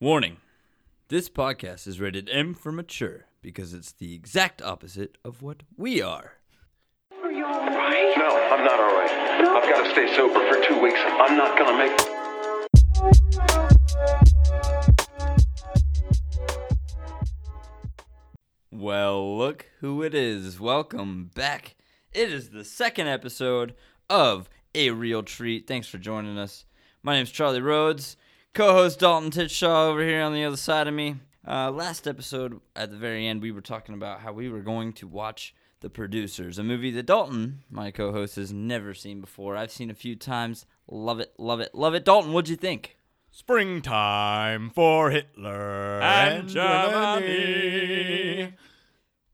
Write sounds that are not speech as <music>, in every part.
Warning this podcast is rated M for mature because it's the exact opposite of what we are. Are you all right? No, I'm not all right. I've got to stay sober for two weeks. I'm not gonna make. Well, look who it is. Welcome back. It is the second episode of A Real Treat. Thanks for joining us. My name's Charlie Rhodes, co host Dalton Titshaw over here on the other side of me. Uh, last episode, at the very end, we were talking about how we were going to watch The Producers, a movie that Dalton, my co host, has never seen before. I've seen a few times. Love it, love it, love it. Dalton, what'd you think? Springtime for Hitler and Germany.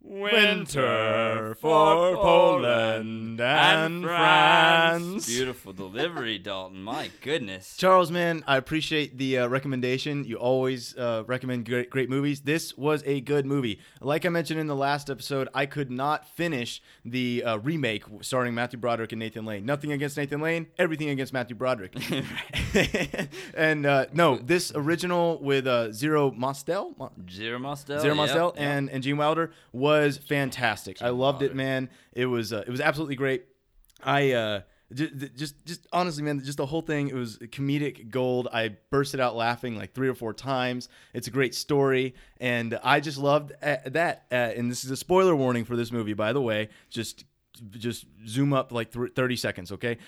Winter for Poland and France. Beautiful delivery, Dalton. My goodness. Charles, man, I appreciate the uh, recommendation. You always uh, recommend great, great movies. This was a good movie. Like I mentioned in the last episode, I could not finish the uh, remake starring Matthew Broderick and Nathan Lane. Nothing against Nathan Lane, everything against Matthew Broderick. <laughs> <laughs> and uh, no, this original with uh, Zero Mostel, Zero Mostel. Zero yep, Mostel yep. and, and Gene Wilder was fantastic. I loved it, man. It was uh, it was absolutely great. I uh, just, just just honestly, man, just the whole thing. It was comedic gold. I bursted out laughing like three or four times. It's a great story, and I just loved uh, that. Uh, and this is a spoiler warning for this movie, by the way. Just just zoom up like th- 30 seconds okay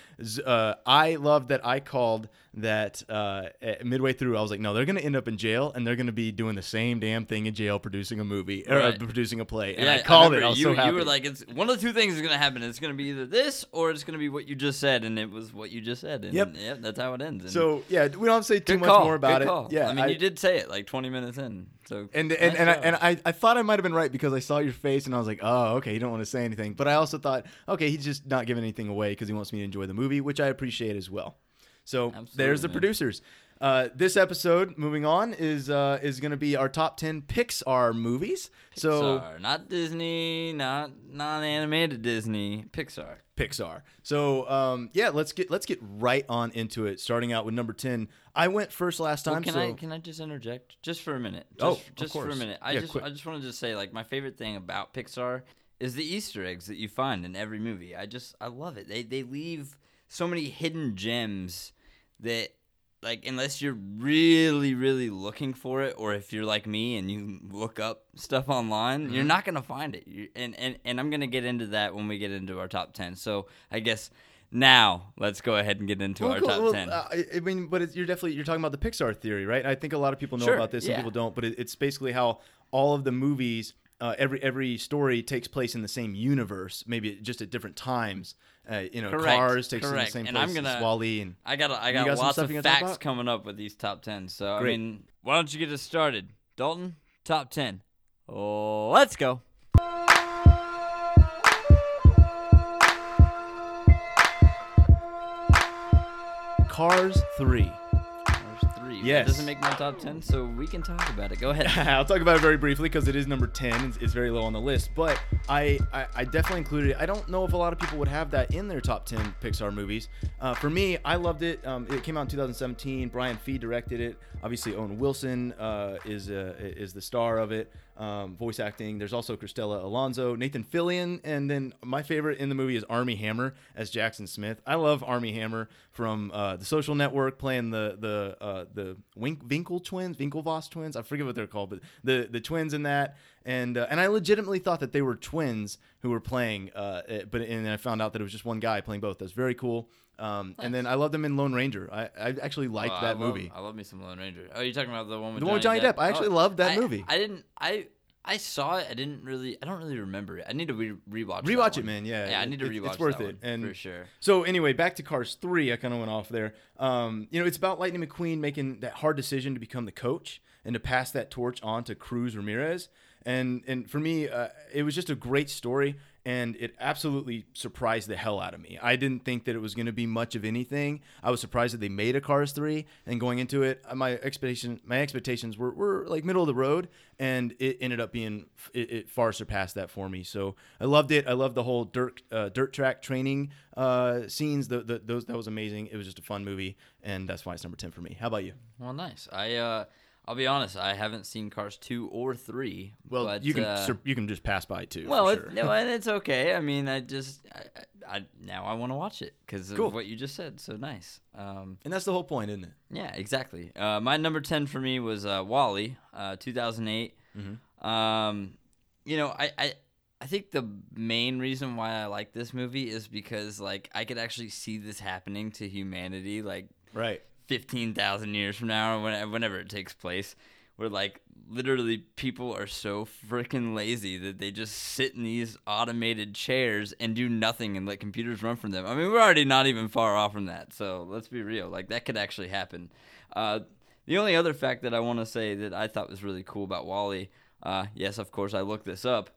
uh, i love that i called that uh, midway through i was like no they're gonna end up in jail and they're gonna be doing the same damn thing in jail producing a movie or uh, producing a play and Yeah, i called it i you, so you were like, it's one of the two things is gonna happen. It's gonna be either this or it's gonna be what you just said, and it was what you just said. And Yep. yep, that's how it ends. And so yeah we don't have to say too much call, more about good it call. yeah I mean, you did say it like 20 minutes in. So and nice and, and, I, and I, I thought I might have been right because I saw your face and I was like, oh, okay, you don't want to say anything. But I also thought, okay, he's just not giving anything away because he wants me to enjoy the movie, which I appreciate as well. So there's the producers. Uh, this episode, moving on, is uh, is going to be our top ten Pixar movies. So not Disney, not non-animated Disney, Pixar. Pixar. So um, yeah, let's get let's get right on into it. Starting out with number ten. I went first last Well, time. can so I can I just interject just for a minute? Just, Oh, just for a minute. I Yeah, just quick. I just wanted to say like my favorite thing about Pixar is the Easter eggs that you find in every movie. I just I love it. They they leave so many hidden gems that like unless you're really really looking for it or if you're like me and you look up stuff online you're Mm-hmm. not gonna find it you and, and and i'm gonna get into that when we get into our top 10 so i guess now let's go ahead and get into Well, our cool. top Well, 10 uh, I mean, but it's, you're definitely you're talking about the Pixar theory, right? I think a lot of people know Sure, about this, some yeah. people don't. But it, it's basically how all of the movies, uh, every every story takes place in the same universe, maybe just at different times. Uh, you know, Correct, Cars takes correct. in the same And place I'm as gonna- WALL-E, and I got I got, got lots of you gonna talk facts coming up with these top ten. So Great. I mean, why don't you get us started, Dalton? Top ten. Oh, let's go. Cars Three. There's three. That Yes. doesn't make my top ten, so we can talk about it. Go ahead. <laughs> I'll talk about it very briefly because it is number 10. It's, it's very low on the list. But I, I, I definitely included it. I don't know if a lot of people would have that in their top 10 Pixar movies. Uh, for me, I loved it. Um, it came out in 2017. Brian Fee directed it. Obviously, Owen Wilson uh, is, uh, is the star of it. Um, voice acting. There's also Cristela Alonzo, Nathan Fillion, and then my favorite in the movie is Armie Hammer as Jackson Smith. I love Armie Hammer from uh, The Social Network playing the the uh, the Wink, Winkle twins, Winklevoss twins. I forget what they're called, but the the twins in that. And uh, and I legitimately thought that they were twins who were playing, uh, but and I found out that it was just one guy playing both. That's very cool. Um, And then I loved him in Lone Ranger. I, I actually liked Oh, I that love- movie. I love me some Lone Ranger. Oh, you're talking about the one with The one Johnny with Johnny Depp. I actually Oh, loved that I- movie. I didn't. I I saw it. I didn't really. I don't really remember it. I need to re- rewatch. that Rewatch it, one. man. Yeah, Yeah, I need to it- rewatch. It's worth that it, one, and for sure. So anyway, back to Cars three. I kind of went off there. Um, you know, it's about Lightning McQueen making that hard decision to become the coach and to pass that torch on to Cruz Ramirez. And and for me, uh, it was just a great story. And it absolutely surprised the hell out of me. I didn't think that it was going to be much of anything. I was surprised that they made a Cars 3 and going into it, uh, my expectation my expectations were, were like middle of the road and it ended up being it, it far surpassed that for me. So I loved it. I loved the whole dirt uh, dirt track training uh, scenes. The, the, those that was amazing. It was just a fun movie and that's why it's number 10 for me. How about you? Well, nice. I uh, I'll be honest, I haven't seen Cars two or three. Well, but, you can uh, sur- you can just pass by too. well, for it, no, <laughs> and it's okay. I mean, I just, I, I, now I want to watch it because Cool. of what you just said. So nice. Um, and that's the whole point, isn't it? yeah, exactly. Uh, my number ten for me was uh, WALL-E, uh, 2008. Um, you know, I, I, I think the main reason why I like this movie is because like I could actually see this happening to humanity, like Right. 15,000 years from now or whenever it takes place where like literally people are so freaking lazy that they just sit in these automated chairs and do nothing and let computers run from them. I mean, we're already not even far off from that. So let's be real. Like that could actually happen. Uh, the only other fact that I want to say that I thought was really cool about WALL-E, uh, yes, of course, I looked this up,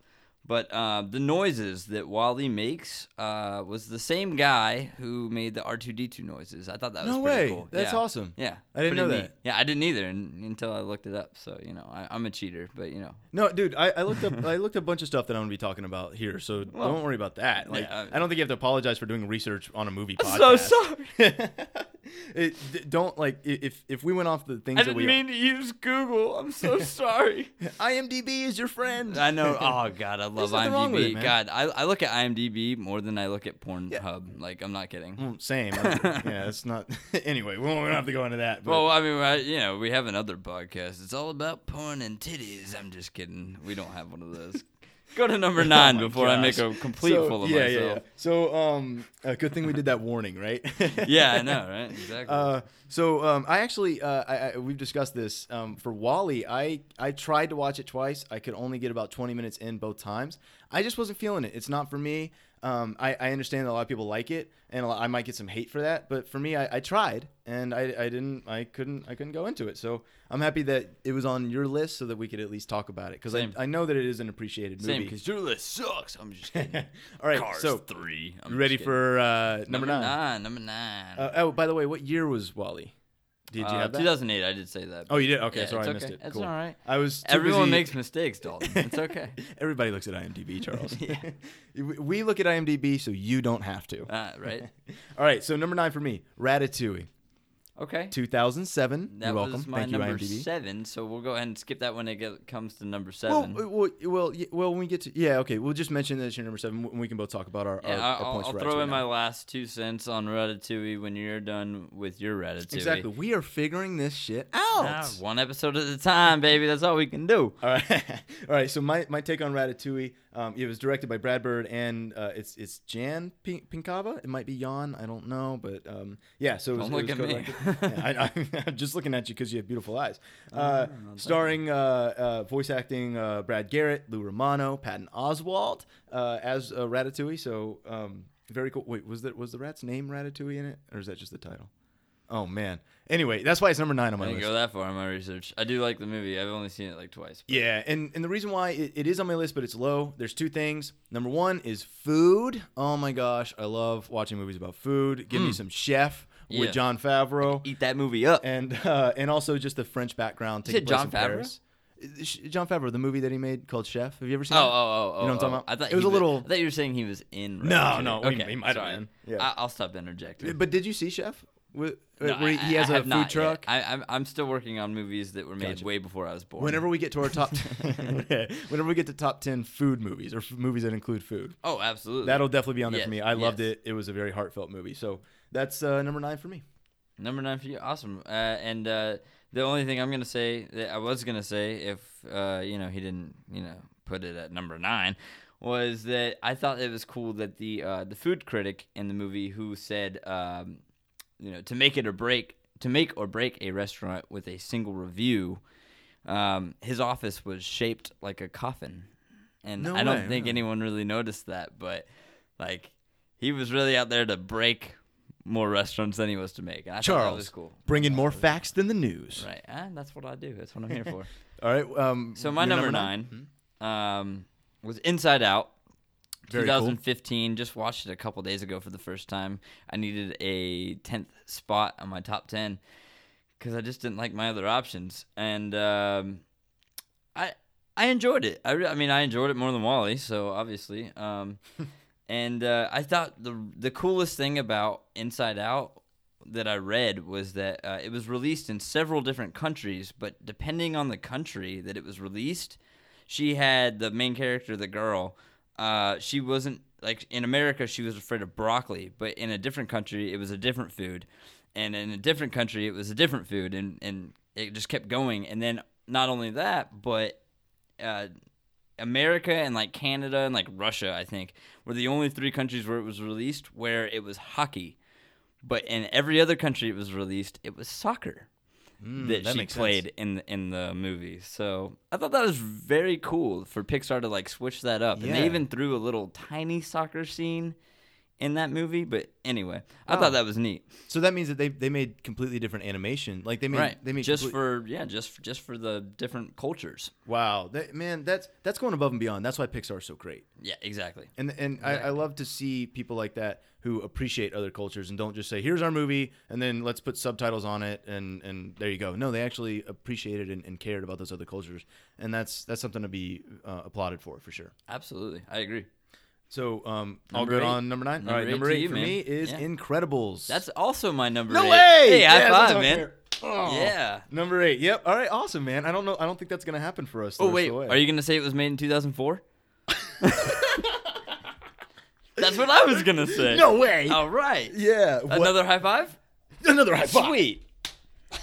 but uh, the noises that WALL-E makes uh, was the same guy who made the R2D2 noises. I thought that was No pretty way. cool. That's Yeah. awesome. Yeah, I didn't pretty know neat. that. Yeah, I didn't either un until I looked it up. So you know, I, I'm a cheater, but you know, No, dude, I, I looked up I looked up a bunch of stuff that I'm gonna be talking about here, so Well, don't worry about that. Like, yeah, I- don't think you have to apologize for doing research on a movie I'm podcast. so sorry. <laughs> it, d- don't like if if we went off the things I didn't we mean to use Google. I'm so <laughs> sorry. IMDb is your friend. I know. <laughs> Oh God, I love with IMDb. it, man. God, I, I look at IMDb more than I look at Pornhub. Like I'm not kidding. Well, Same. <laughs> Yeah, it's not. <laughs> anyway, we don't have to go into that. But Well, I mean, I, you know, we have another podcast. It's all about porn and titties. I'm just kidding. We don't have one of those. <laughs> Go to number <laughs> nine Oh before I make a complete So, fool of yeah, myself. Yeah, yeah. So, um, a good thing we did that warning, right? <laughs> Yeah, I know, right? Exactly. Uh, so um, I actually uh, I, I, we've discussed this um, for WALL-E. I I tried to watch it twice. I could only get about 20 minutes in both times. I just wasn't feeling it. It's not for me. Um, I, I understand that a lot of people like it, and a lot, I might get some hate for that. But for me, I, I tried, and I, I didn't. I couldn't. I couldn't go into it. So I'm happy that it was on your list, so that we could at least talk about it. Because I, I know that it is an appreciated movie. Same, because your list sucks. I'm just kidding. <laughs> All right, Cars so three. I'm ready for uh, number, number nine? nine? Number nine. Uh, oh, by the way, what year was WALL-E? Did you Uh, have that? 2008. I did say that. Oh, you did. Okay, Yeah, sorry, I missed okay. it. It's cool. all right. I was. Too Everyone busy- makes mistakes, Dalton. <laughs> It's okay. Everybody looks at IMDb, Charles. <laughs> Yeah. <laughs> We- we look at IMDb, so you don't have to. Uh, right? All right, so number nine for me, Ratatouille, Okay. 2007. That You're welcome. was my Thank you, number IMDb. seven, so we'll go ahead and skip that when it get, comes to number seven. well, well, yeah, well, when we get to yeah, okay, we'll just mention that it's your number seven, and we can both talk about our, yeah, our, our I'll, points I'll for throw Ratatouille in my last two cents on Ratatouille when you're done with your Ratatouille. Exactly, we are figuring this shit out. Ah, one episode at a time, baby. That's all we can do. <laughs> All right, all right. So my, my take on Ratatouille, um, it was directed by Brad Bird, and uh, it's it's Jan Pinkava. It might be Jan, I don't know, but um, yeah. So it was, Don't it was at me. <laughs> co-directed. <laughs> yeah, I, I, I'm just looking at you because you have beautiful eyes. Oh, Uh, starring uh, uh, voice acting uh, Brad Garrett, Lou Romano, Patton Oswalt uh, as uh, Ratatouille. So um, very cool. Wait, was that was the rat's name Ratatouille in it, or is that just the title? Oh man. Anyway, that's why it's number nine on I my didn't list. go that far in my research. I do like the movie. I've only seen it like twice. but- Yeah, and, and the reason why it, it is on my list, but it's low, there's two things. Number one is food. Oh my gosh, I love watching movies about food. Give me some Chef Yeah. with Jon Favreau, Eat that movie up. and uh, and also just the French background. Said place Jon Favreau? Uh, Jon Favreau, the movie that he made called Chef. Have you ever seen? Oh, that? oh, oh, oh. You know what I'm talking oh. about? I thought It was he a little- I thought you were saying he was in. No, no, Okay, he might have been, yeah. I, I'll stop interjecting. But did you see Chef? With, No, where he, I- he has I a food yet. truck. I, I'm, I'm still working on movies that were made Gotcha. way before I was born. Whenever we get to our top, <laughs> <laughs> whenever we get to top ten food movies or f- movies that include food, oh, absolutely. That'll definitely be on there for me. I loved it. It was a very heartfelt movie. So that's uh, number nine for me. Number nine for you, awesome. Uh, and uh, the only thing I'm gonna say that I was gonna say if uh, you know he didn't you know put it at number nine was that I thought it was cool that the uh, the food critic in the movie who said um, you know to make it or break to make or break a restaurant with a single review, um, his office was shaped like a coffin, and No I don't way, think really? anyone really noticed that, but like he was really out there to break more restaurants than he was to make. And I thought that was Charles, cool. bringing more facts than the news. Right, and that's what I do. That's what I'm here for. <laughs> All right. Um, So my your number, nine, um, was Inside Out. Very cool. 2015. Just watched it a couple days ago for the first time. I needed a tenth spot on my top ten because I just didn't like my other options, and um, I I enjoyed it. I, re- I mean, I enjoyed it more than WALL-E, so obviously. Um, <laughs> and uh, I thought the the coolest thing about Inside Out that I read was that uh, it was released in several different countries, but depending on the country that it was released, she had the main character, the girl. Uh, she wasn't like in America. She was afraid of broccoli, but in a different country, it was a different food, and in a different country, it was a different food, and and it just kept going. And then not only that, but uh, America and like Canada and like Russia, I think, were the only three countries where it was released where it was hockey. But in every other country it was released, it was soccer that, Mm, that she makes sense. played in in the movie. So I thought that was very cool for Pixar to like switch that up. And they even threw a little tiny soccer scene in that movie. But anyway, I Oh. thought that was neat. So that means that they they made completely different animation. Like they made right. they made just complete- for yeah, just just for the different cultures. wow. That, man, that's that's going above and beyond. That's why Pixar is so great. Yeah, exactly. And and I, I love to see people like that who appreciate other cultures and don't just say, "Here's our movie," and then let's put subtitles on it, and and there you go. No, they actually appreciated and, and cared about those other cultures, and that's that's something to be uh, applauded for for sure. Absolutely. I agree. So, um, all good eight. on number nine. Number all right, eight number eight you, for man. me is Yeah. Incredibles. That's also my number no eight. way. Hey, high Yeah, I'm five, man. Oh. Yeah. Number eight. Yep. All right. Awesome, man. I don't know. I don't think that's gonna happen for us. Oh wait, of the way. are you gonna say it was made in 2004? <laughs> That's what I was gonna say. No way. All right. Yeah. what- Another high five. another high five. Sweet. <laughs>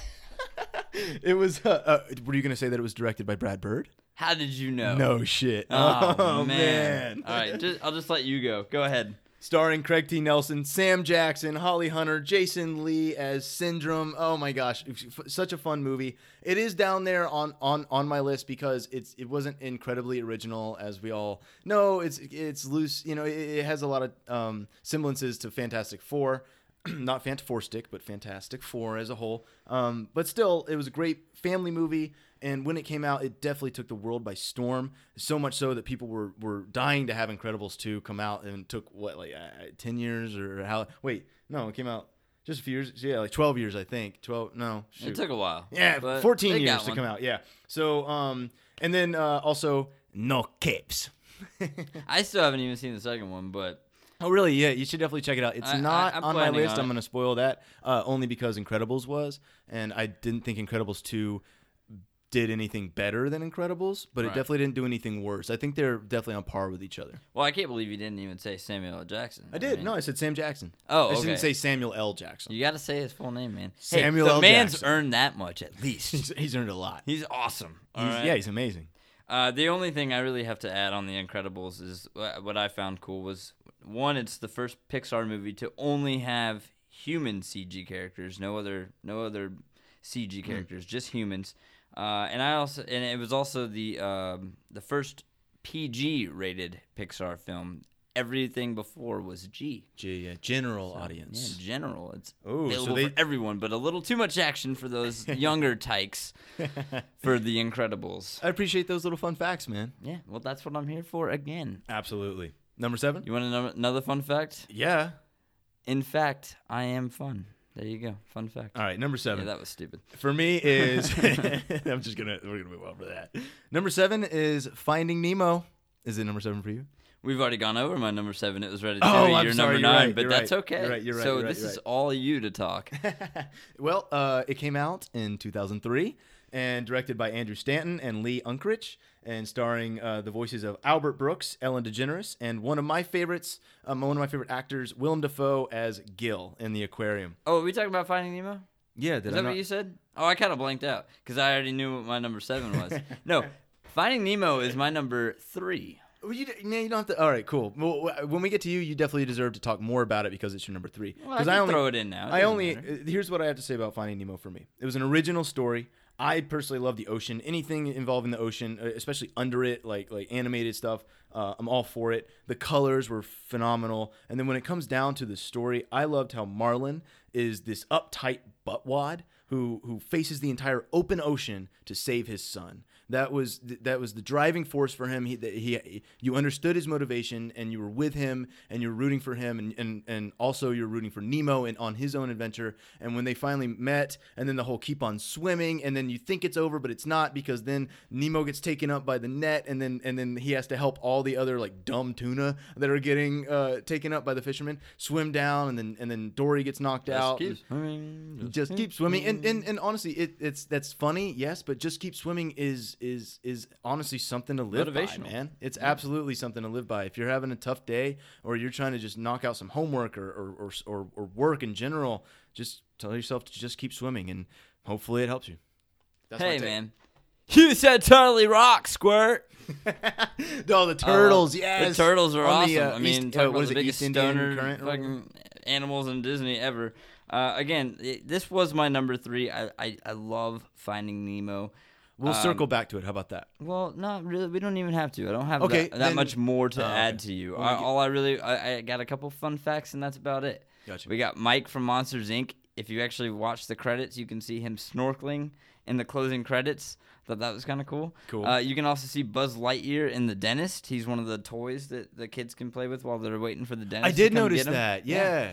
It was. Uh, uh, were you gonna say that it was directed by Brad Bird? How did you know? No shit. <laughs> Oh, man. man. All right, just, I'll just let you go. Go ahead. Starring Craig T. Nelson, Sam Jackson, Holly Hunter, Jason Lee as Syndrome. Oh my gosh, such a fun movie. It is down there on on on my list because it's it wasn't incredibly original as we all know. It's it's loose. You know, it, it has a lot of um, semblances to Fantastic Four. <clears throat> Not Fant Four Stick, but Fantastic Four as a whole. Um, but still, it was a great family movie. And when it came out, it definitely took the world by storm. So much so that people were, were dying to have Incredibles 2 come out and took what, like uh, 10 years or how? Wait, no, it came out just a few years. Yeah, like 12 years, I think. 12, no. Shoot. It took a while. yeah, 14 years to come out. Yeah. So, um, and then uh, also, No Capes. <laughs> I still haven't even seen the second one, but Oh, really? Yeah, you should definitely check it out. It's I- I- not I'm on my list. on I'm going to spoil that uh, only because Incredibles was, and I didn't think Incredibles 2 did anything better than Incredibles, but it definitely didn't do anything worse. I think they're definitely on par with each other. well, I can't believe you didn't even say Samuel L. Jackson. I did. mean, no, I said Sam Jackson. Oh, I just didn't say Samuel L. Jackson. You got to say his full name, man. Samuel hey, the L. man's Jackson. earned that much at least. He's, he's earned a lot. He's awesome. He's- right? Yeah, he's amazing. Uh, the only thing I really have to add on The Incredibles is what I found cool was one, it's the first Pixar movie to only have human CG characters, no other, no other CG Hmm. characters, just humans. Uh, and I also, and it was also the um, the first PG rated Pixar film. Everything before was G. G, yeah, general So, audience. Yeah, general. It's Oh, so available they- for everyone, but a little too much action for those <laughs> younger tykes for The Incredibles. I appreciate those little fun facts, man. Yeah, well, that's what I'm here for again. Absolutely. Number seven? You want another fun fact? Yeah. In fact, I am fun. There you go. Fun fact. All right, number Yeah, seven. that was stupid. for me is <laughs> <laughs> I'm just gonna we're gonna move on for that. Number seven is Finding Nemo. Is it number seven for you? We've already gone over my number seven. It was ready to Oh, your number you're nine, right, but that's right, okay. you're right, you're so this is all you to talk. <laughs> well, uh, it came out in 2003 and directed by Andrew Stanton and Lee Unkrich, and starring uh, the voices of Albert Brooks, Ellen DeGeneres, and one of my favorites, um, one of my favorite actors, Willem Dafoe as Gil in the aquarium. oh, are we talking about Finding Nemo? Yeah, did Is I that not? what you said? Oh, I kind of blanked out because I already knew what my number seven was. <laughs> no, Finding Nemo is my number three. Well, you, no, you don't have to. All right, cool. Well, when we get to you, you definitely deserve to talk more about it because it's your number three. Well, I 'Cause can only throw it in now. It I only. matter. uh, Here's what I have to say about Finding Nemo for me. It was an original story. I personally love the ocean. Anything involving the ocean, uh, especially under it, like like animated stuff. Uh, I'm all for it. The colors were phenomenal. And then when it comes down to the story, I loved how Marlin is this uptight buttwad, who who faces the entire open ocean to save his son. That was th- that was the driving force for him. He, he you understood his motivation and you were with him and you're rooting for him and, and and also you're rooting for Nemo and on his own adventure. And when they finally met, and then the whole keep on swimming, and then you think it's over, but it's not because then Nemo gets taken up by the net, and then and then he has to help all the other like dumb tuna that are getting uh, taken up by the fishermen swim down, and then and then Dory gets knocked out. Just keep swimming. Just keep swimming, and and, and honestly, it, it's that's funny, yes, but just keep swimming is is is honestly something to live by, man. It's absolutely something to live by. If you're having a tough day, or you're trying to just knock out some homework or or or, or, or work in general, just tell yourself to just keep swimming, and hopefully it helps you. That's Hey man, you said totally rock, squirt. <laughs> oh, the turtles, Uh, yes. The turtles are On awesome. the, uh, I mean, East- uh, what is the it, biggest East Indian Current fucking animals in Disney ever. Uh, again, it, this was my number three. I, I, I love Finding Nemo. We'll Um, circle back to it. How about that? Well, not really. We don't even have to. I don't have Okay, that, that then- much more to Oh, add to you. I, all I really, I, I got a couple fun facts, and that's about it. Gotcha. We got Mike from Monsters Inc. If you actually watch the credits, you can see him snorkeling in the closing credits. Thought that was kind of cool. Cool. Uh, you can also see Buzz Lightyear in the dentist. He's one of the toys that the kids can play with while they're waiting for the dentist. I to did notice that. Yeah.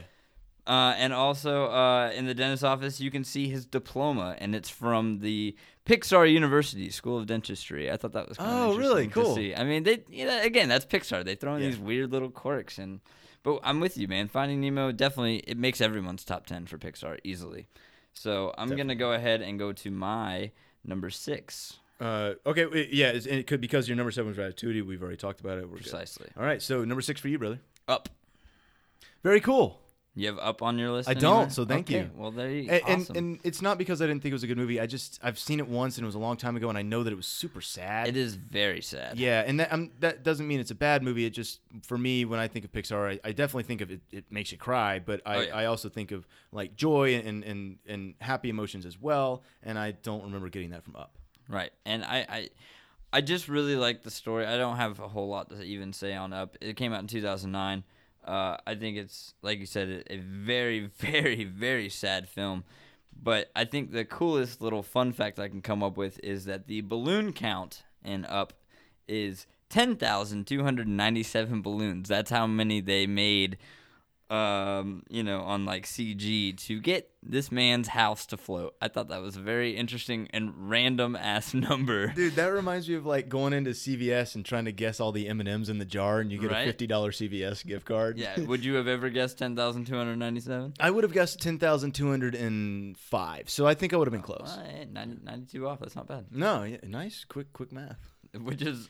Uh, and also uh, in the dentist office, you can see his diploma, and it's from the Pixar University School of Dentistry. I thought that was kind Oh, really? Cool. To see. I mean, they you know, again, that's Pixar. They throw in Yeah. these weird little quirks, and but I'm with you, man. Finding Nemo definitely it makes everyone's top ten for Pixar easily. So I'm gonna go ahead and go to my number six Uh, okay. Yeah. it's- it could because your number seven was Ratatouille. We've already talked about it. We're good. precisely. All right. So number six for you, brother. Up. Very cool. You have up on your list? I anywhere? don't, so thank Okay, you. Well, there you And, awesome. and and it's not because I didn't think it was a good movie. I just I've seen it once and it was a long time ago, and I know that it was super sad. it is very sad. Yeah, and that um, that doesn't mean it's a bad movie. It just for me, when I think of Pixar, I, I definitely think of it. It makes you cry, but I, Oh, yeah. I also think of like joy and, and and happy emotions as well. And I don't remember getting that from Up. Right. And I, I I just really like the story. I don't have a whole lot to even say on Up. It came out in 2009. Uh, I think it's like you said, a, a very, <laughs> very, very sad film. But I think the coolest little fun fact I can come up with is that the balloon count in Up is 10,297 balloons. That's how many they made um, you know, on like CG to get this man's house to float. I thought that was a very interesting and random ass <laughs> number. Dude, that reminds me of like going into CVS and trying to guess all the M and M's in the jar, and you get Right. a fifty dollar CVS gift card. Yeah, <laughs> would you have ever guessed 10,297? I would have guessed ten thousand two hundred and five, so I think I would have been close. Well, 90, 92 off. That's not bad. No, yeah, nice, quick, quick math. Which is,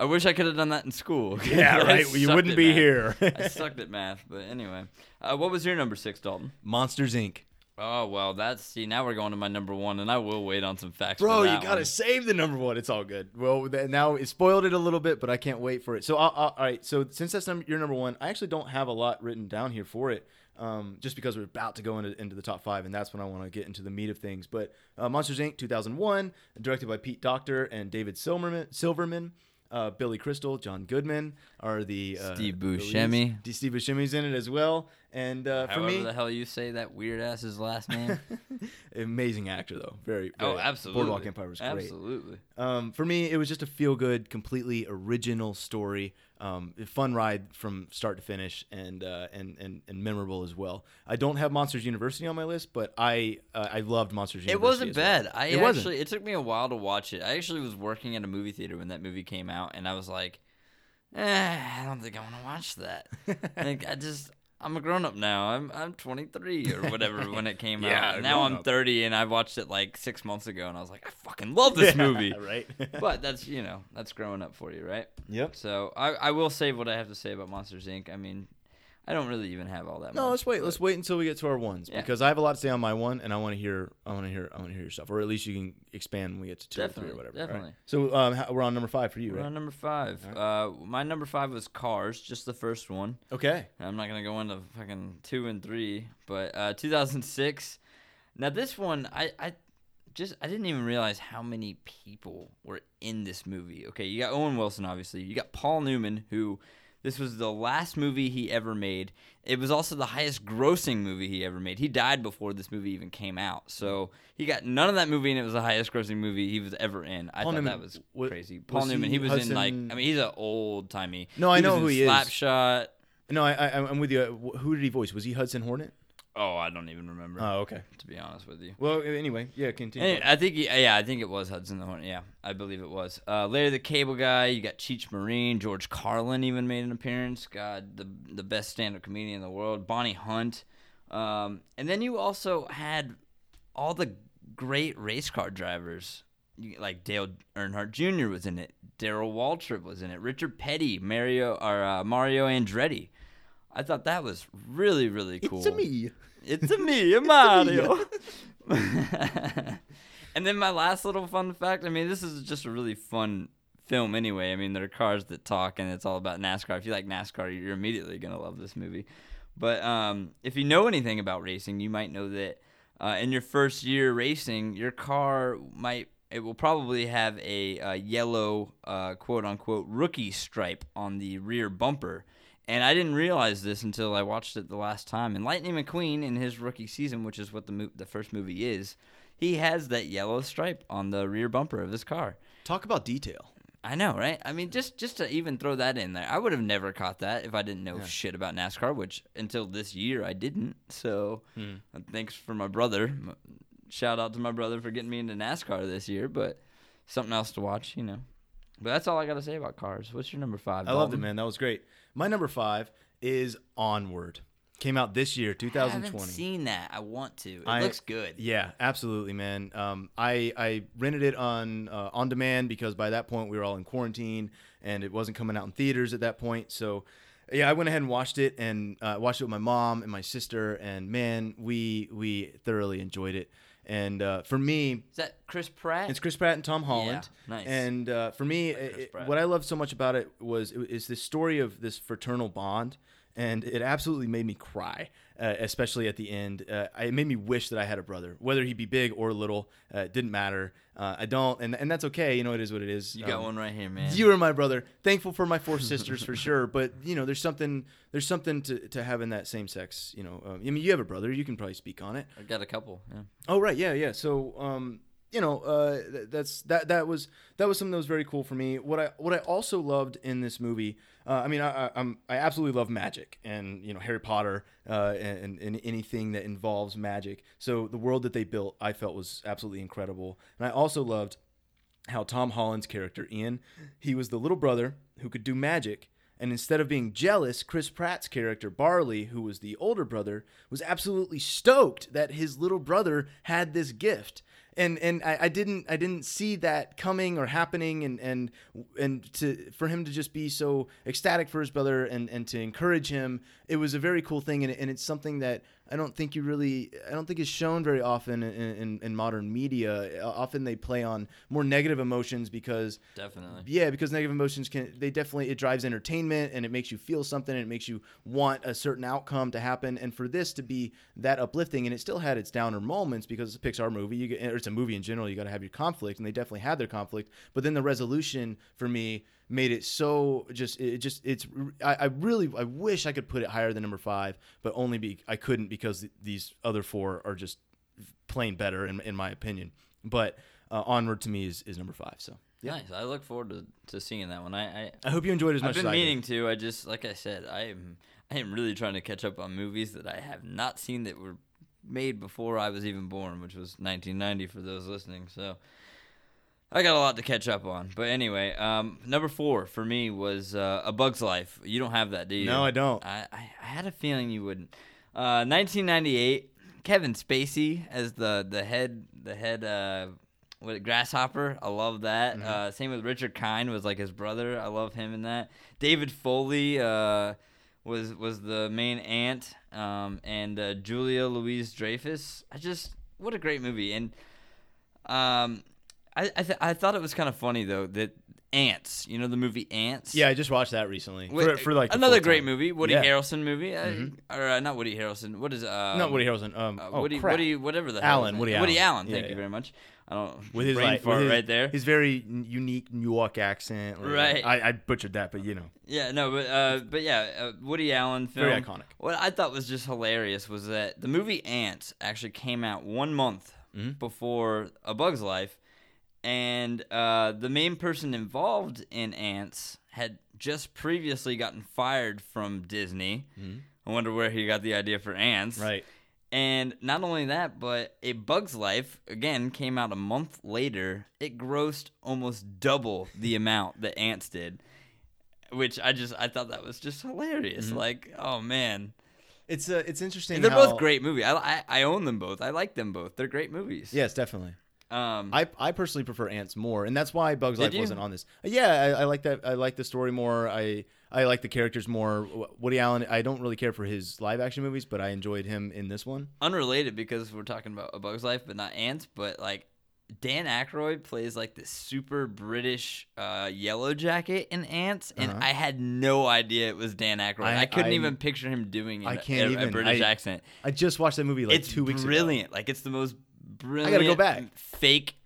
I wish I could have done that in school. <laughs> Yeah, I right. You wouldn't be math. here. <laughs> I <laughs> sucked at math, but anyway. Uh, what was your number six, Dalton? Monsters Inc. Oh well, that's see. Now we're going to my number one, and I will wait on some facts. for Bro, you gotta one. save the number one. It's all good. Well, th- now it spoiled it a little bit, but I can't wait for it. So, I'll, I'll, all right. So, since that's number, your number one, I actually don't have a lot written down here for it, um, just because we're about to go into, into the top five, and that's when I want to get into the meat of things. But uh, Monsters Inc. 2001, directed by Pete Docter and David Silverman. Silverman. Uh, Billy Crystal, John Goodman are the uh, Steve. Buscemi. D- Steve Buscemi's in it as well, and uh, for me, the hell you say that weird ass's last name. <laughs> amazing actor though. Very, oh, absolutely. Boardwalk Empire was great. Absolutely. Um, for me, it was just a feel good, completely original story. Um, a fun ride from start to finish, and uh, and and and memorable as well. I don't have Monsters University on my list, but I uh, I loved Monsters University. It wasn't well. bad. I It wasn't. it took me a while to watch it. I actually was working at a movie theater when that movie came out, and I was like, eh, I don't think I want to watch that. <laughs> like I just. I'm a grown up now. I'm I'm 23 or whatever when it came <laughs> Yeah, out. Now I'm grown-up. 30 and I watched it like six months ago and I was like, I fucking love this <laughs> movie. <laughs> right? but that's you know that's growing up for you, right? Yep. So I, I will say what I have to say about Monsters Inc. I mean, I don't really even have all that. No, much, let's wait. Let's wait until we get to our ones Yeah. because I have a lot to say on my one, and I want to hear. I want to hear. I want to hear your stuff, or at least you can expand when we get to two or three or whatever. all right? definitely. So um, how- we're on number five for you, We're right? on number five. Uh, my number five was Cars, just the first one. Okay. I'm not gonna go into fucking two and three, but uh, 2006. Now this one, I, I just I didn't even realize how many people were in this movie. Okay, you got Owen Wilson, obviously. You got Paul Newman, who This was the last movie he ever made. It was also the highest grossing movie he ever made. He died before this movie even came out. So he got none of that movie, and it was the highest grossing movie he was ever in. I Paul thought Newman, that was wa- crazy. was Paul Newman, he he was in like, I mean, he's an old timey. No, I know was who he is. Slapshot. No, I, I I'm with you. Who did he voice? Was he Hudson Hornet? Oh, I don't even remember. Oh, okay. to be honest with you. Well, anyway, yeah, continue. I think, yeah, I think it was Hudson the Hornet. Yeah, I believe it was. Uh, Larry the Cable Guy. You got Cheech Marin. George Carlin even made an appearance. God, the the best stand-up comedian in the world. Bonnie Hunt. Um, and then you also had all the great race car drivers. You, like Dale Earnhardt Jr. was in it. Darrell Waltrip was in it. Richard Petty, Mario or uh, Mario Andretti. I thought that was really really cool. It's a me, It's a me, <laughs> a Mario. <laughs> and then my last little fun fact. I mean, this is just a really fun film anyway. I mean, there are cars that talk, and it's all about NASCAR. If you like NASCAR, you're immediately gonna love this movie. But um, if you know anything about racing, you might know that uh, in your first year racing, your car might it will probably have a, uh yellow uh, quote unquote rookie stripe on the rear bumper. And I didn't realize this until I watched it the last time. And Lightning McQueen in his rookie season, which is what the mo- the first movie is, he has that yellow stripe on the rear bumper of his car. Talk about detail. I know, right? I mean, just just to even throw that in there, I would have never caught that if I didn't know shit about NASCAR, which until this year I didn't. So, uh, thanks for my brother. Shout out to my brother for getting me into NASCAR this year, but something else to watch, you know. But that's all I got to say about cars. What's your number five? I loved it, man. That was great. My number five is Onward. Came out this year, 2020. I 2020. haven't seen that. I want to. It I- looks good. Yeah, absolutely, man. Um, I I rented it on uh, on demand because by that point we were all in quarantine and it wasn't coming out in theaters at that point. So, yeah, I went ahead and watched it and uh, watched it with my mom and my sister, and man, we we thoroughly enjoyed it. And uh, for me, Is that Chris Pratt? it's Chris Pratt and Tom Holland. nice. And uh, for me, Chris it- what I loved so much about it was it is this story of this fraternal bond, and it absolutely made me cry, uh, especially at the end. Uh, it made me wish that I had a brother, whether he be big or little. Uh, it didn't matter. Uh, I don't, and and that's okay. You know, it is what it is. you got Um, one right here, man. You are my brother. Thankful for my four sisters for sure, but you know, there's something there's something to, to having that same sex. You know, um, I mean, you have a brother. You can probably speak on it. I got a couple. Yeah. Oh right, yeah, yeah. So um, you know, uh, that's that that was that was something that was very cool for me. What I what I also loved in this movie, uh, I mean, I, I'm I absolutely love magic and you know Harry Potter uh, and, and anything that involves magic. So the world that they built, I felt was absolutely incredible, and I also loved how Tom Holland's character Ian, he was the little brother who could do magic. And instead of being jealous, Chris Pratt's character Barley, who was the older brother, was absolutely stoked that his little brother had this gift. And and I, I didn't I didn't see that coming or happening and and and to for him to just be so ecstatic for his brother and and to encourage him, it was a very cool thing. And, and it's something that I don't think you really I don't think is shown very often in, in, in modern media. Often they play on more negative emotions because Definitely. yeah, because negative emotions can they definitely it drives entertainment and it makes you feel something and it makes you want a certain outcome to happen. And for this to be that uplifting and it still had its downer moments because it's a Pixar movie, you get, or it's a movie in general, you got to have your conflict and they definitely had their conflict. But then the resolution for me made it so just it just it's I, I really I wish I could put it higher than number five, but only be I couldn't because these other four are just plain better in, in my opinion. But uh, onward to me is, is number five. So yeah. Nice. I look forward to, to seeing that one. I, I I hope you enjoyed it as much I've been as I did. meaning to. I just like I said, I am I am really trying to catch up on movies that I have not seen that were made before I was even born, which was 1990 for those listening. So I got a lot to catch up on. But anyway, um, number four for me was uh, A Bug's Life. You don't have that, do you? No, I don't. I, I, I had a feeling you wouldn't. Uh, 1998, Kevin Spacey as the the head the head uh, what grasshopper. I love that. Mm-hmm. Uh, same with Richard Kind was like his brother. I love him in that. David Foley uh, was was the main ant, um, and uh, Julia Louise Dreyfus. I just what a great movie and. Um, I I, th- I thought it was kind of funny though that Antz. You know the movie Antz? Yeah, I just watched that recently. Wait, For, for like another great time. movie, Woody Yeah. Mm-hmm. Harrelson movie, uh, or uh, not Woody Harrelson. What is uh? Not Woody Harrelson. Um, Uh, oh, Woody, crap. Woody, whatever the Allen, his name- Woody Woody Allen. Allen. Yeah, Thank you yeah. very much. I don't with his brain like, fart with his, right there. His very unique New York accent. like, Right. I, I butchered that, but you know. Yeah, no, but uh, but yeah, uh, Woody Allen film. Very iconic. What I thought was just hilarious was that the movie Antz actually came out one month Mm-hmm. before A Bug's Life, and uh, the main person involved in Antz had just previously gotten fired from Disney. I wonder where he got the idea for Antz. Mm-hmm. Right. And not only that, but A Bug's Life again came out a month later. It grossed almost double the <laughs> amount that Antz did, which I just I thought that was just hilarious. Mm-hmm. Like, oh man, It's uh, it's interesting. they're how- both great movies. I, I I own them both. I like them both. They're great movies. Yes, definitely. Um. I, I personally prefer Antz more, and that's why Bugs Life you? wasn't on this. Yeah, I, I like that. I like the story more. I I like the characters more. Woody Allen. I don't really care for his live action movies, but I enjoyed him in this one. unrelated because we're talking about A Bug's Life, but not Antz. But like Dan Aykroyd plays like this super British uh, yellow jacket in Antz, and Uh-huh. I had no idea it was Dan Aykroyd. I, I- couldn't I- even picture him doing it. I can't a, a even. British I- accent. I just watched that movie like it's two weeks ago. brilliant. Like it's the most brilliant. I gotta go back. Fake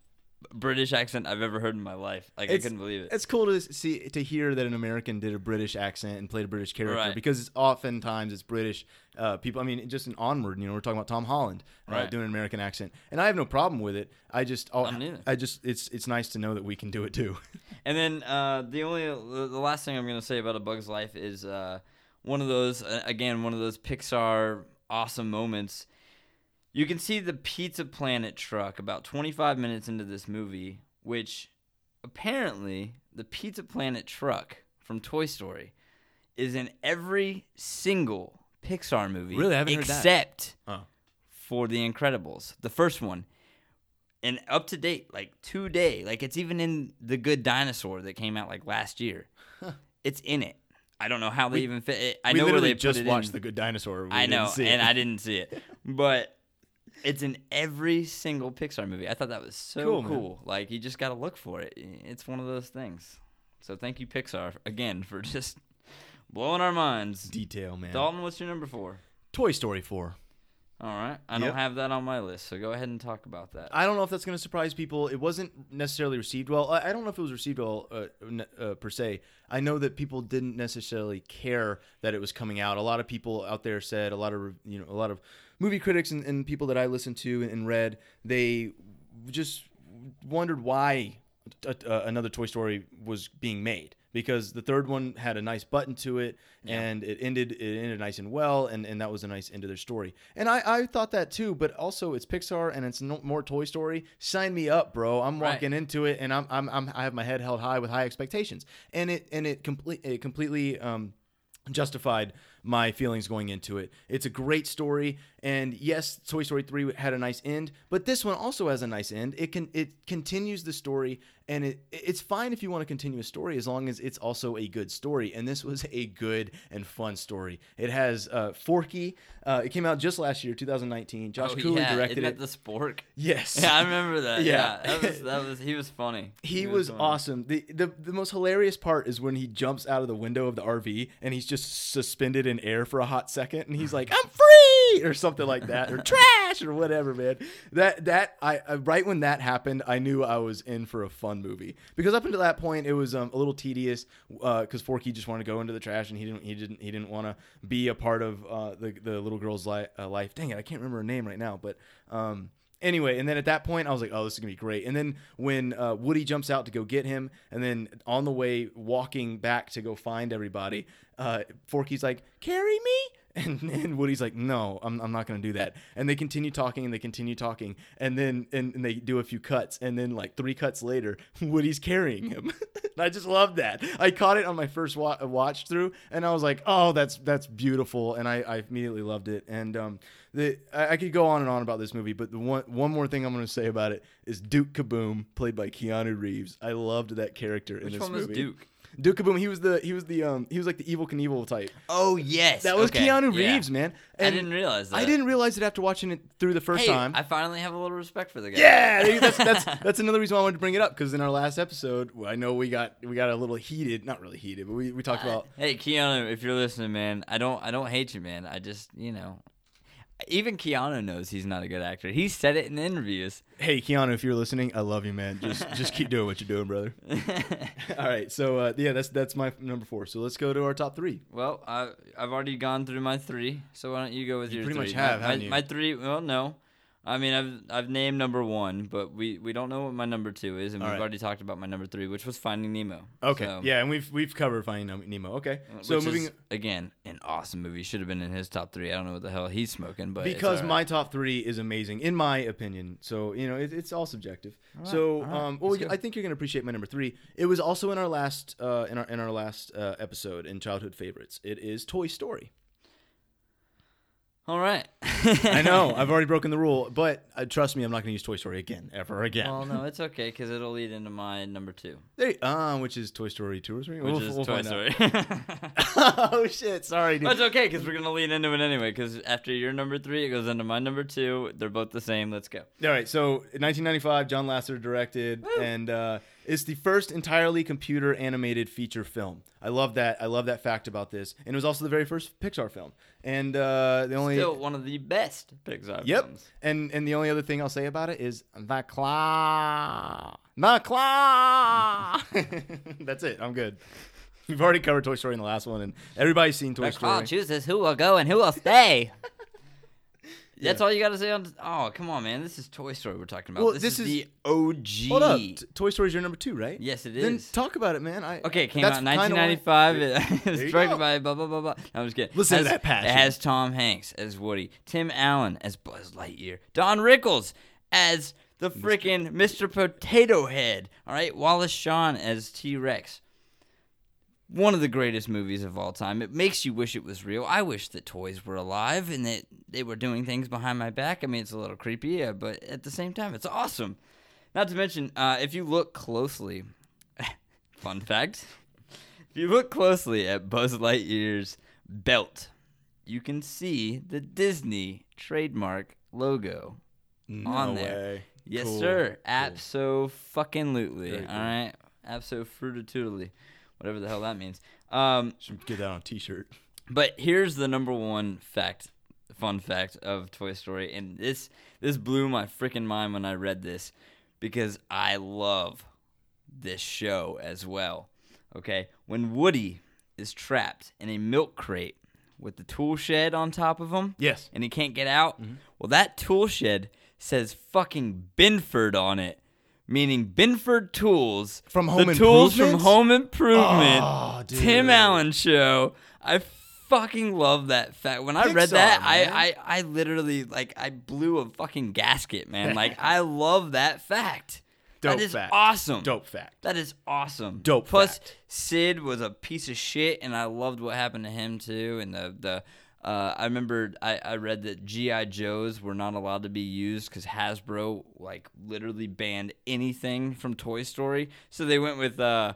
British accent I've ever heard in my life. Like I It's- couldn't believe it. It's cool to see to hear that an American did a British accent and played a British character Right. because it's oftentimes it's British uh, people. I mean, just an Onward, you know, we're talking about Tom Holland uh, Right. doing an American accent, and I have no problem with it. I just, oh, I. I just, it's it's nice to know that we can do it too. <laughs> And then uh, the only the last thing I'm gonna say about A Bug's Life is uh, one of those again one of those Pixar awesome moments. You can see the Pizza Planet truck about 25 minutes into this movie, which apparently the Pizza Planet truck from Toy Story is in every single Pixar movie. Really? I haven't heard that. except Oh. for The Incredibles, the first one. And up to date, like today, like it's even in The Good Dinosaur that came out like last year. It's in it. I don't know how they even fit it. I we know where literally they put just watched in. The Good Dinosaur. We I know, and. I didn't see it, but it's in every single Pixar movie. I thought that was so Cool, cool. Like you just got to look for it. It's one of those things. So thank you Pixar again for <laughs> just blowing our minds. detail, man. Dalton, what's your number four? Toy Story 4. All right, I Yep. don't have that on my list, so go ahead and talk about that. I don't know if that's going to surprise people. It wasn't necessarily received well. I I don't know if it was received well uh, uh, per se. I know that people didn't necessarily care that it was coming out. A lot of people out there said a lot of you know a lot of movie critics and, and people that I listened to and read they just wondered why another Toy Story was being made. Because the third one had a nice button to it and it ended it ended nice and well and, and that was a nice end to their story. And I, I thought that too but also it's Pixar and it's no more Toy Story. Sign me up bro. I'm Right. walking into it and I'm, I'm, I'm I have my head held high with high expectations. And it and it complete it completely um justified my feelings going into it. It's a great story, and yes, Toy Story three had a nice end, but this one also has a nice end. It can it continues the story, and it it's fine if you want to continue a story as long as it's also a good story. And this was a good and fun story. It has uh, Forky. Uh, it came out just last year, 2019. Josh oh, Cooley yeah, directed it. the spork? yes. Yeah, I remember that. Yeah. Yeah, that was that was he was funny. <laughs> He was funny. awesome. The, the the most hilarious part is when he jumps out of the window of the RV and he's just suspended in air for a hot second and he's like, "I'm free!" or something like that or <laughs> trash or whatever, man. That that I right when that happened, I knew I was in for a fun movie. Because up until that point it was um, a little tedious uh, cuz Forky just wanted to go into the trash and he didn't he didn't he didn't want to be a part of uh, the the little girl's li- uh, life. Dang it, I can't remember her name right now, but um anyway, and then at that point, I was like, "Oh, this is gonna be great." And then when uh, Woody jumps out to go get him, and then on the way walking back to go find everybody, uh, Forky's like, "Carry me." <laughs> And, and Woody's like, no, I'm, I'm not gonna do that. And they continue talking and they continue talking, and then and, and they do a few cuts, and then like three cuts later, <laughs> Woody's carrying him. <laughs> and I just love that. I caught it on my first wa- watch through, and I was like, oh, that's that's beautiful, and I, I immediately loved it. And um, the I, I could go on and on about this movie, but the one one more thing I'm gonna say about it is Duke Kaboom, played by Keanu Reeves. I loved that character in Which this one was movie. Duke? Duke Kaboom. He was the he was the um he was like the Evel Knievel type. Oh yes, That was okay, Keanu yeah. Reeves, man. I didn't realize that. I didn't realize it after watching it through the first Hey, time. I finally have a little respect for the guy. yeah, that's that's <laughs> that's another reason why I wanted to bring it up because in our last episode, I know we got we got a little heated, not really heated, but we, we talked about Hey Keanu, if you're listening, man, I don't I don't hate you, man. I just you know, even Keanu knows he's not a good actor. He said it in interviews. hey Keanu, if you're listening, I love you, man. Just just keep doing what you're doing, brother. <laughs> All right, so uh, yeah, that's that's my number four. So let's go to our top three. Well, I I've already gone through my three, so why don't you go with You your pretty three? much have, my, haven't my, you? my three. Well, no, I mean I've I've named number one, but we we don't know what my number two is, and All we've right. already talked about my number three, which was Finding Nemo. Okay, So- yeah, and we've we've covered Finding Nemo. Okay, so which moving is, again an awesome movie. Should have been in his top three. I don't know what the hell he's smoking, but because all my top three is amazing in my opinion. So you know it, it's all subjective. so all right, um, well. I think you're gonna appreciate my number three. It was also in our last uh, in our in our last uh, episode in childhood favorites. It is Toy Story. All right. I know <laughs> I've already broken the rule, but uh, trust me, I'm not gonna use Toy Story again ever again. well, no, it's okay because it'll lead into my number two, There you- uh, which is Toy Story two or three, which We'll- is we'll Toy. Story. <laughs> oh shit! Sorry, dude. That's okay because we're gonna lead into it anyway. Because after your number three, it goes into my number two. They're both the same. Let's go. All right, so in 1995, John Lasseter directed, and uh, it's the first entirely computer animated feature film. I love that. I love that fact about this, and it was also the very first Pixar film. And uh, the only Still one of the best Pixar yep, films. and and the only other thing I'll say about it is the claw, the claw. <laughs> That's it. I'm good. We've already covered Toy Story in the last one, and everybody's seen Toy The Story. claw chooses who will go and who will stay. <laughs> That's all you got to say on. Oh, come on, man! This is Toy Story we're talking about. Well, this, this is, is- the OG. Hold up, Toy Story's your number two, right? Yes, it Then talk about it, man. I Okay, it came out in kinda 1995. <laughs> It There was directed by blah blah blah blah. No, I'm just kidding. Listen to that passion. It has Tom Hanks as Woody, Tim Allen as Buzz Lightyear, Don Rickles as the freaking Mr. Potato Head. All right, Wallace Shawn as T Rex. One of the greatest movies of all time. It makes you wish it was real. I wish that toys were alive and that they were doing things behind my back. I mean, it's a little creepy, yeah, but at the same time, it's awesome. Not to mention, uh, if you look closely, <laughs> fun fact, if you look closely at Buzz Lightyear's belt, you can see the Disney trademark logo No on there. way. Yes, Cool. sir. Abso fucking lutely. cool. All right. Abso fruitatoodly. Whatever the hell that means. Um, Should get that on a T-shirt. but here's the number one fact, fun fact of Toy Story, and this this blew my freaking mind when I read this because I love this show as well. Okay, when Woody is trapped in a milk crate with the tool shed on top of him, Yes. and he can't get out, Mm-hmm. well, that tool shed says fucking Binford on it. Meaning Binford Tools From Home the tools from Home Improvement. Oh, Tim. Allen show. I fucking love that fact. When I read that. I, I I literally like I blew a fucking gasket, man. <laughs> Like I love that fact. Dope that is fact. awesome. Dope fact. That is awesome. Dope Plus, fact. Sid was a piece of shit, and I loved what happened to him too. And the the uh, I remember I, I read that GI Joes were not allowed to be used because Hasbro like literally banned anything from Toy Story. So they went with uh,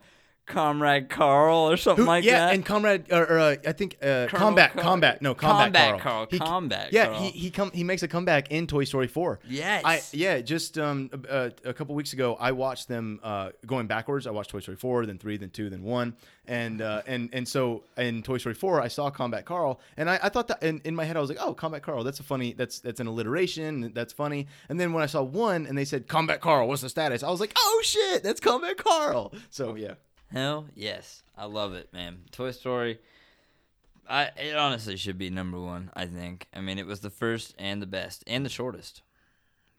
Comrade Carl or something Who- like yeah, that. Yeah, and comrade, or, or uh, I think uh, combat, Carl- combat, no, combat, Combat Carl. Carl, He- Combat Yeah, Carl. he he come he makes a comeback in Toy Story Four. Yes. I yeah, just um uh, a couple weeks ago, I watched them uh going backwards. I watched Toy Story Four, then three, then two, then one, and uh and and so in Toy Story Four, I saw Combat Carl, and I, I thought that in, in my head I was like, oh, Combat Carl, that's a funny, that's that's an alliteration, that's funny. And then when I saw one, and they said Combat Carl, what's the status? I was like, oh shit, that's Combat Carl. So yeah. Hell yes, I love it, man. Toy Story. I it honestly should be number one. I think. I mean, it was the first and the best and the shortest.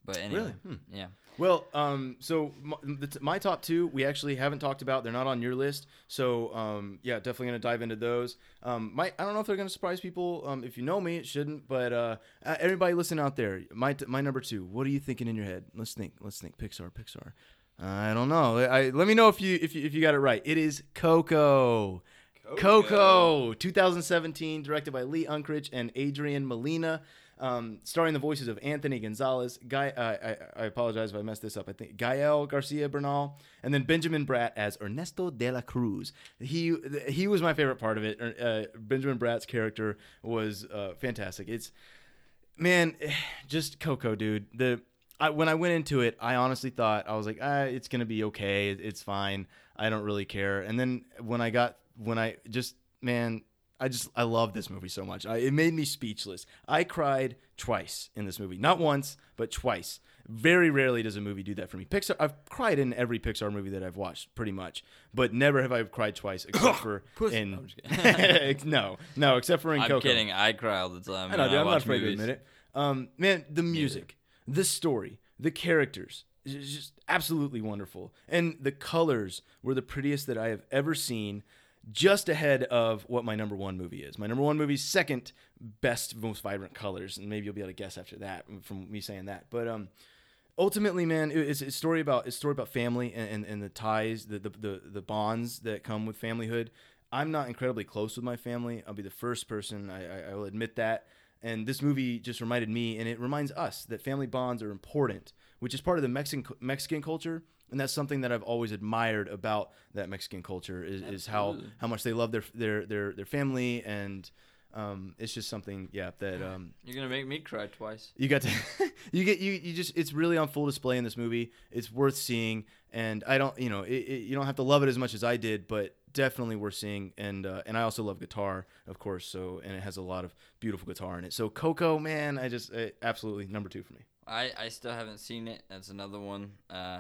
But anyway, Really? Hmm. yeah. Well, um, so my, the t- my top two we actually haven't talked about. They're not on your list, so um, yeah, definitely gonna dive into those. Um, my I don't know if they're gonna surprise people. Um, if you know me, it shouldn't. But uh, uh, everybody listen out there. My t- my number two. What are you thinking in your head? Let's think. Let's think. Pixar. Pixar. I don't know. I, let me know if you if you if you got it right. It is Coco. Coco, 2017, directed by Lee Unkrich and Adrian Molina. um, starring the voices of Anthony Gonzalez, Guy. Uh, I, I apologize if I messed this up. I think Gael Garcia Bernal, and then Benjamin Bratt as Ernesto de la Cruz. He he was my favorite part of it. Uh, Benjamin Bratt's character was uh, fantastic. It's man, <sighs> just Coco, dude. The I, when I went into it, I honestly thought I was like, ah, it's gonna be okay. It's fine. I don't really care. And then when I got when I just man, I just I love this movie so much. I, it made me speechless. I cried twice in this movie, not once, but twice. Very rarely does a movie do that for me. Pixar, I've cried in every Pixar movie that I've watched, pretty much, but never have I cried twice, <coughs> except for Pussy. in I'm just <laughs> no, no, except for in I'm Coco. kidding. I cry all the time. I know, dude, I'm not afraid movies. to admit it. Um, man, the music, the story, the characters, is just absolutely wonderful. And the colors were the prettiest that I have ever seen, just ahead of what my number one movie is. My number one movie's second best, most vibrant colors, and maybe you'll be able to guess after that from me saying that. But um, ultimately, man, it's a story about it's a story about family and, and, and the ties, the, the the the bonds that come with familyhood. I'm not incredibly close with my family. I'll be the first person. I, I, I will admit that. And this movie just reminded me, and it reminds us that family bonds are important, which is part of the Mexican Mexican culture, and that's something that I've always admired about that Mexican culture is, is how how much they love their their their their family, and um, it's just something, yeah, that um, You're gonna make me cry twice. you got to <laughs> you get you you just it's really on full display in this movie it's worth seeing and i don't you know it, it, you don't have to love it as much as i did but definitely worth seeing and uh, and i also love guitar of course so and it has a lot of beautiful guitar in it so coco man i just uh, absolutely number two for me I I still haven't seen it. That's another one. Uh,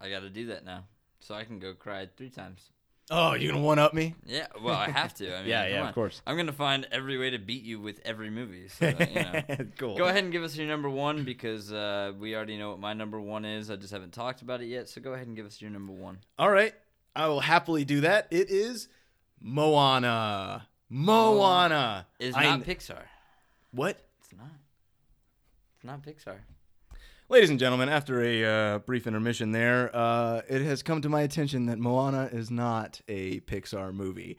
I got to do that now, so I can go cry three times. oh you're gonna one up me Yeah, well, I have to. I <laughs> mean, Yeah, yeah, of course. I'm gonna find every way to beat you with every movie. So, you know. <laughs> cool Go ahead and give us your number one because uh, we already know what my number one is. I just haven't talked about it yet. So go ahead and give us your number one. all right i will happily do that it is moana moana It's I- not Pixar. what It's not. It's not Pixar. Ladies and gentlemen, after a uh, brief intermission there, uh, it has come to my attention that Moana is not a Pixar movie.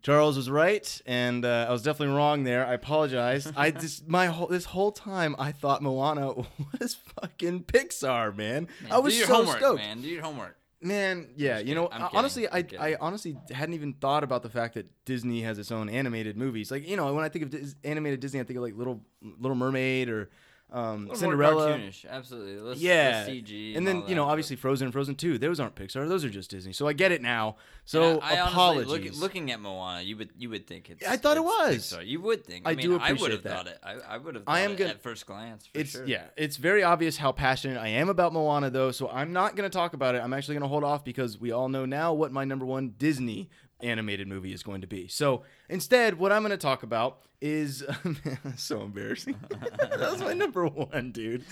Charles was right, and uh, I was definitely wrong there. I apologize. I <laughs> just my whole this whole time I thought Moana <laughs> was fucking Pixar, man. Man, I was do your so homework, stoked, man. Do your homework. Man, yeah, you know. I'm honestly, I. I honestly hadn't even thought about the fact that Disney has its own animated movies. Like, you know, when I think of Dis- animated Disney, I think of like Little Little Mermaid or um, A little more Cinderella. absolutely. Let's, Yeah, let's CG, and then you know, obviously Frozen and Frozen Two. Those aren't Pixar; those are just Disney. So I get it now. So I, I honestly, apologies. look, looking at Moana, you would you would think it's. I thought it was. Pixar. You would think. I, I mean, do I would appreciate have that. thought it. I, I would have. I am it gonna- at first glance. For it's sure. yeah, it's very obvious how passionate I am about Moana, though. So I'm not going to talk about it. I'm actually going to hold off because we all know now what my number one Disney animated movie is going to be. So instead, what I'm going to talk about is <laughs> so embarrassing. <laughs> that was my number one, dude.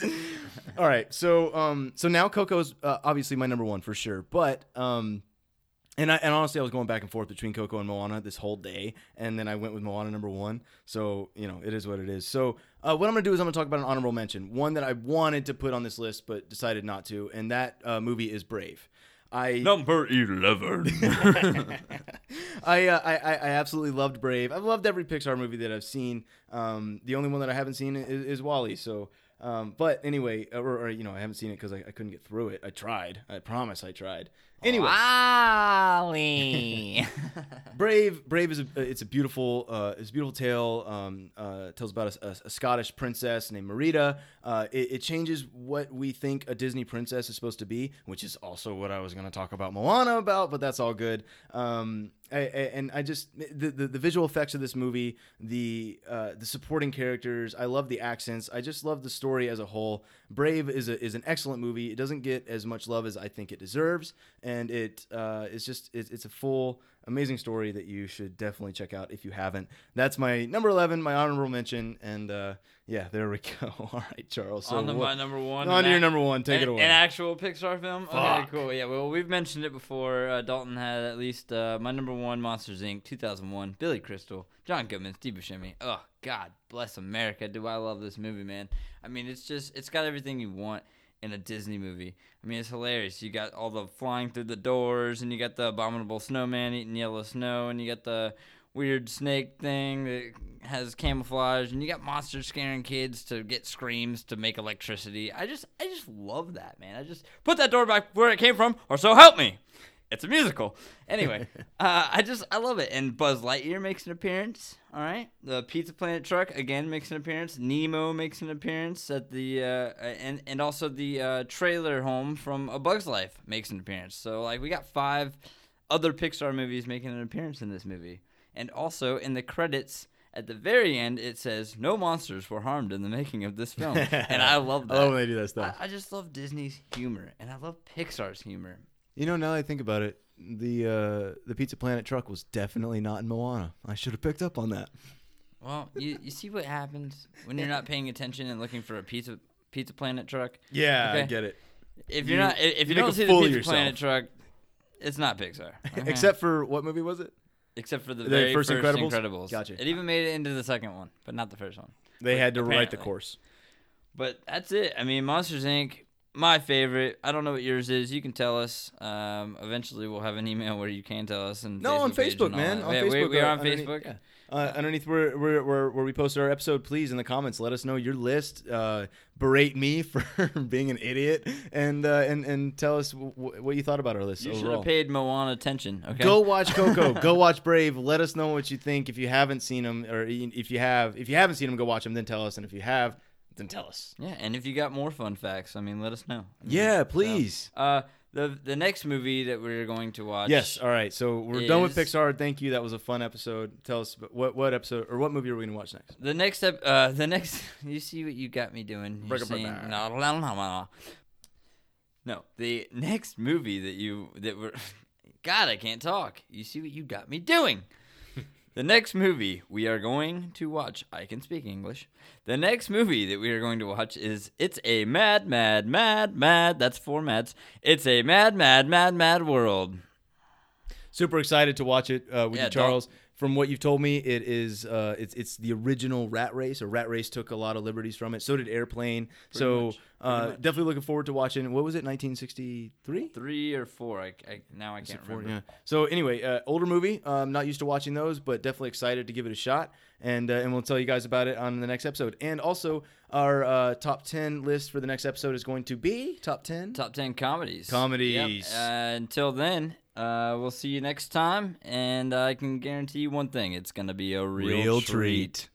All right, so um, so now Coco's uh, obviously my number one for sure, but um. And I and honestly, I was going back and forth between Coco and Moana this whole day, and then I went with Moana number one. So you know, it is what it is. So uh, what I'm gonna do is I'm gonna talk about an honorable mention, one that I wanted to put on this list but decided not to, and that uh, movie is Brave. I Number eleven. <laughs> I, uh, I I absolutely loved Brave. I've loved every Pixar movie that I've seen. Um, the only one that I haven't seen is, is WALL-E. So, um, but anyway, or, or you know, I haven't seen it because I, I couldn't get through it. I tried. I promise, I tried. Anyway, WALL-E. <laughs> Brave, Brave is a it's a beautiful uh, it's a beautiful tale. Um, uh, tells about a, a, a Scottish princess named Merida. Uh, it, it changes what we think a Disney princess is supposed to be, which is also what I was going to talk about Moana about, but that's all good. Um, I, and I just the, the the visual effects of this movie, the uh, the supporting characters. I love the accents. I just love the story as a whole. Brave is a, is an excellent movie. It doesn't get as much love as I think it deserves, and it uh, is just it's a full amazing story that you should definitely check out if you haven't. That's my number eleven, my honorable mention, and uh, yeah, there we <laughs> go. All right, Charles. So on to my number one. on to your number one. Take an, it away. An actual Pixar film. Okay, cool. Yeah, well, we've mentioned it before. Uh, Dalton had at least uh, my number one, Monsters Inc. 2001. Billy Crystal, John Goodman, Steve Buscemi. Oh God, bless America. Do I love this movie, man? I mean, it's just it's got everything you want in a Disney movie. I mean, it's hilarious. You got all the flying through the doors, and you got the abominable snowman eating yellow snow, and you got the weird snake thing that has camouflage, and you got monsters scaring kids to get screams to make electricity. I just, I just love that, man. I just put that door back where it came from, or so help me. It's a musical. Anyway, <laughs> uh, I just, I love it. And Buzz Lightyear makes an appearance. All right, the Pizza Planet truck again makes an appearance. Nemo makes an appearance at the, uh, and and also the uh, trailer home from A Bug's Life makes an appearance. So like we got five other Pixar movies making an appearance in this movie. And also in the credits at the very end, it says no monsters were harmed in the making of this film, <laughs> and I love that. I love when they do that stuff. I, I just love Disney's humor, and I love Pixar's humor. You know, now that I think about it, the uh, the Pizza Planet truck was definitely not in Moana. I should have picked up on that. Well, you, you see what happens when you're not <laughs> paying attention and looking for a pizza Pizza Planet truck. Yeah, I get it. If you're You- not, if you you, don't see the Pizza yourself. Planet truck, it's not Pixar. <laughs> okay? Except for what movie was it? except for the, the very first first, Incredibles? Incredibles. Gotcha. It even made it into the second one, but not the first one. They had to write the course. But that's it. I mean, Monsters Inc. My favorite. I don't know what yours is. You can tell us. Um, eventually, we'll have an email where you can tell us. And No, on Facebook, man. On Yeah, Facebook, we, we uh, are on Facebook. yeah. Uh, underneath where, where, where, where we posted our episode, please in the comments let us know your list. Uh, berate me <laughs> for being an idiot, and uh, and and tell us w- w- what you thought about our list You should have paid Moana attention. Okay. Go watch <laughs> Coco. go watch Brave. Let us know what you think. If you haven't seen them, or if you have, if you haven't seen them, go watch them. Then tell us. And if you have, then tell us. Yeah, and if you got more fun facts, I mean, let us know. I mean, Yeah, so, please. uh, the the next movie that we're going to watch. Yes. All right. So we're done with Pixar. Thank you. That was a fun episode. Tell us what what episode or what movie are we gonna watch next? The next ep- uh <laughs> the next you see what you got me doing. You're Break it saying, back. no, no, no, no, no. No, the next movie that you that were <laughs> God, I can't talk. You see what you got me doing. The next movie we are going to watch, I can speak English. The next movie that we are going to watch is It's a Mad, Mad, Mad, Mad. That's four mads. It's a Mad, Mad, Mad, Mad World. Super excited to watch it uh, with Yeah, you, Charles. From what you've told me, it is uh, it's it's the original Rat Race. Or Rat Race took a lot of liberties from it. So did Airplane. so much, uh, definitely looking forward to watching. What was it? 1963. Three or four. I, I now I can't Four, remember. yeah. So anyway, uh, older movie. Um, not used to watching those, but definitely excited to give it a shot. And uh, and we'll tell you guys about it on the next episode. And also, our uh, top ten list for the next episode is going to be top ten. Top 10 comedies. Comedies. Yep. Uh, until then, uh, we'll see you next time. And I can guarantee you one thing it's going to be a real, treat.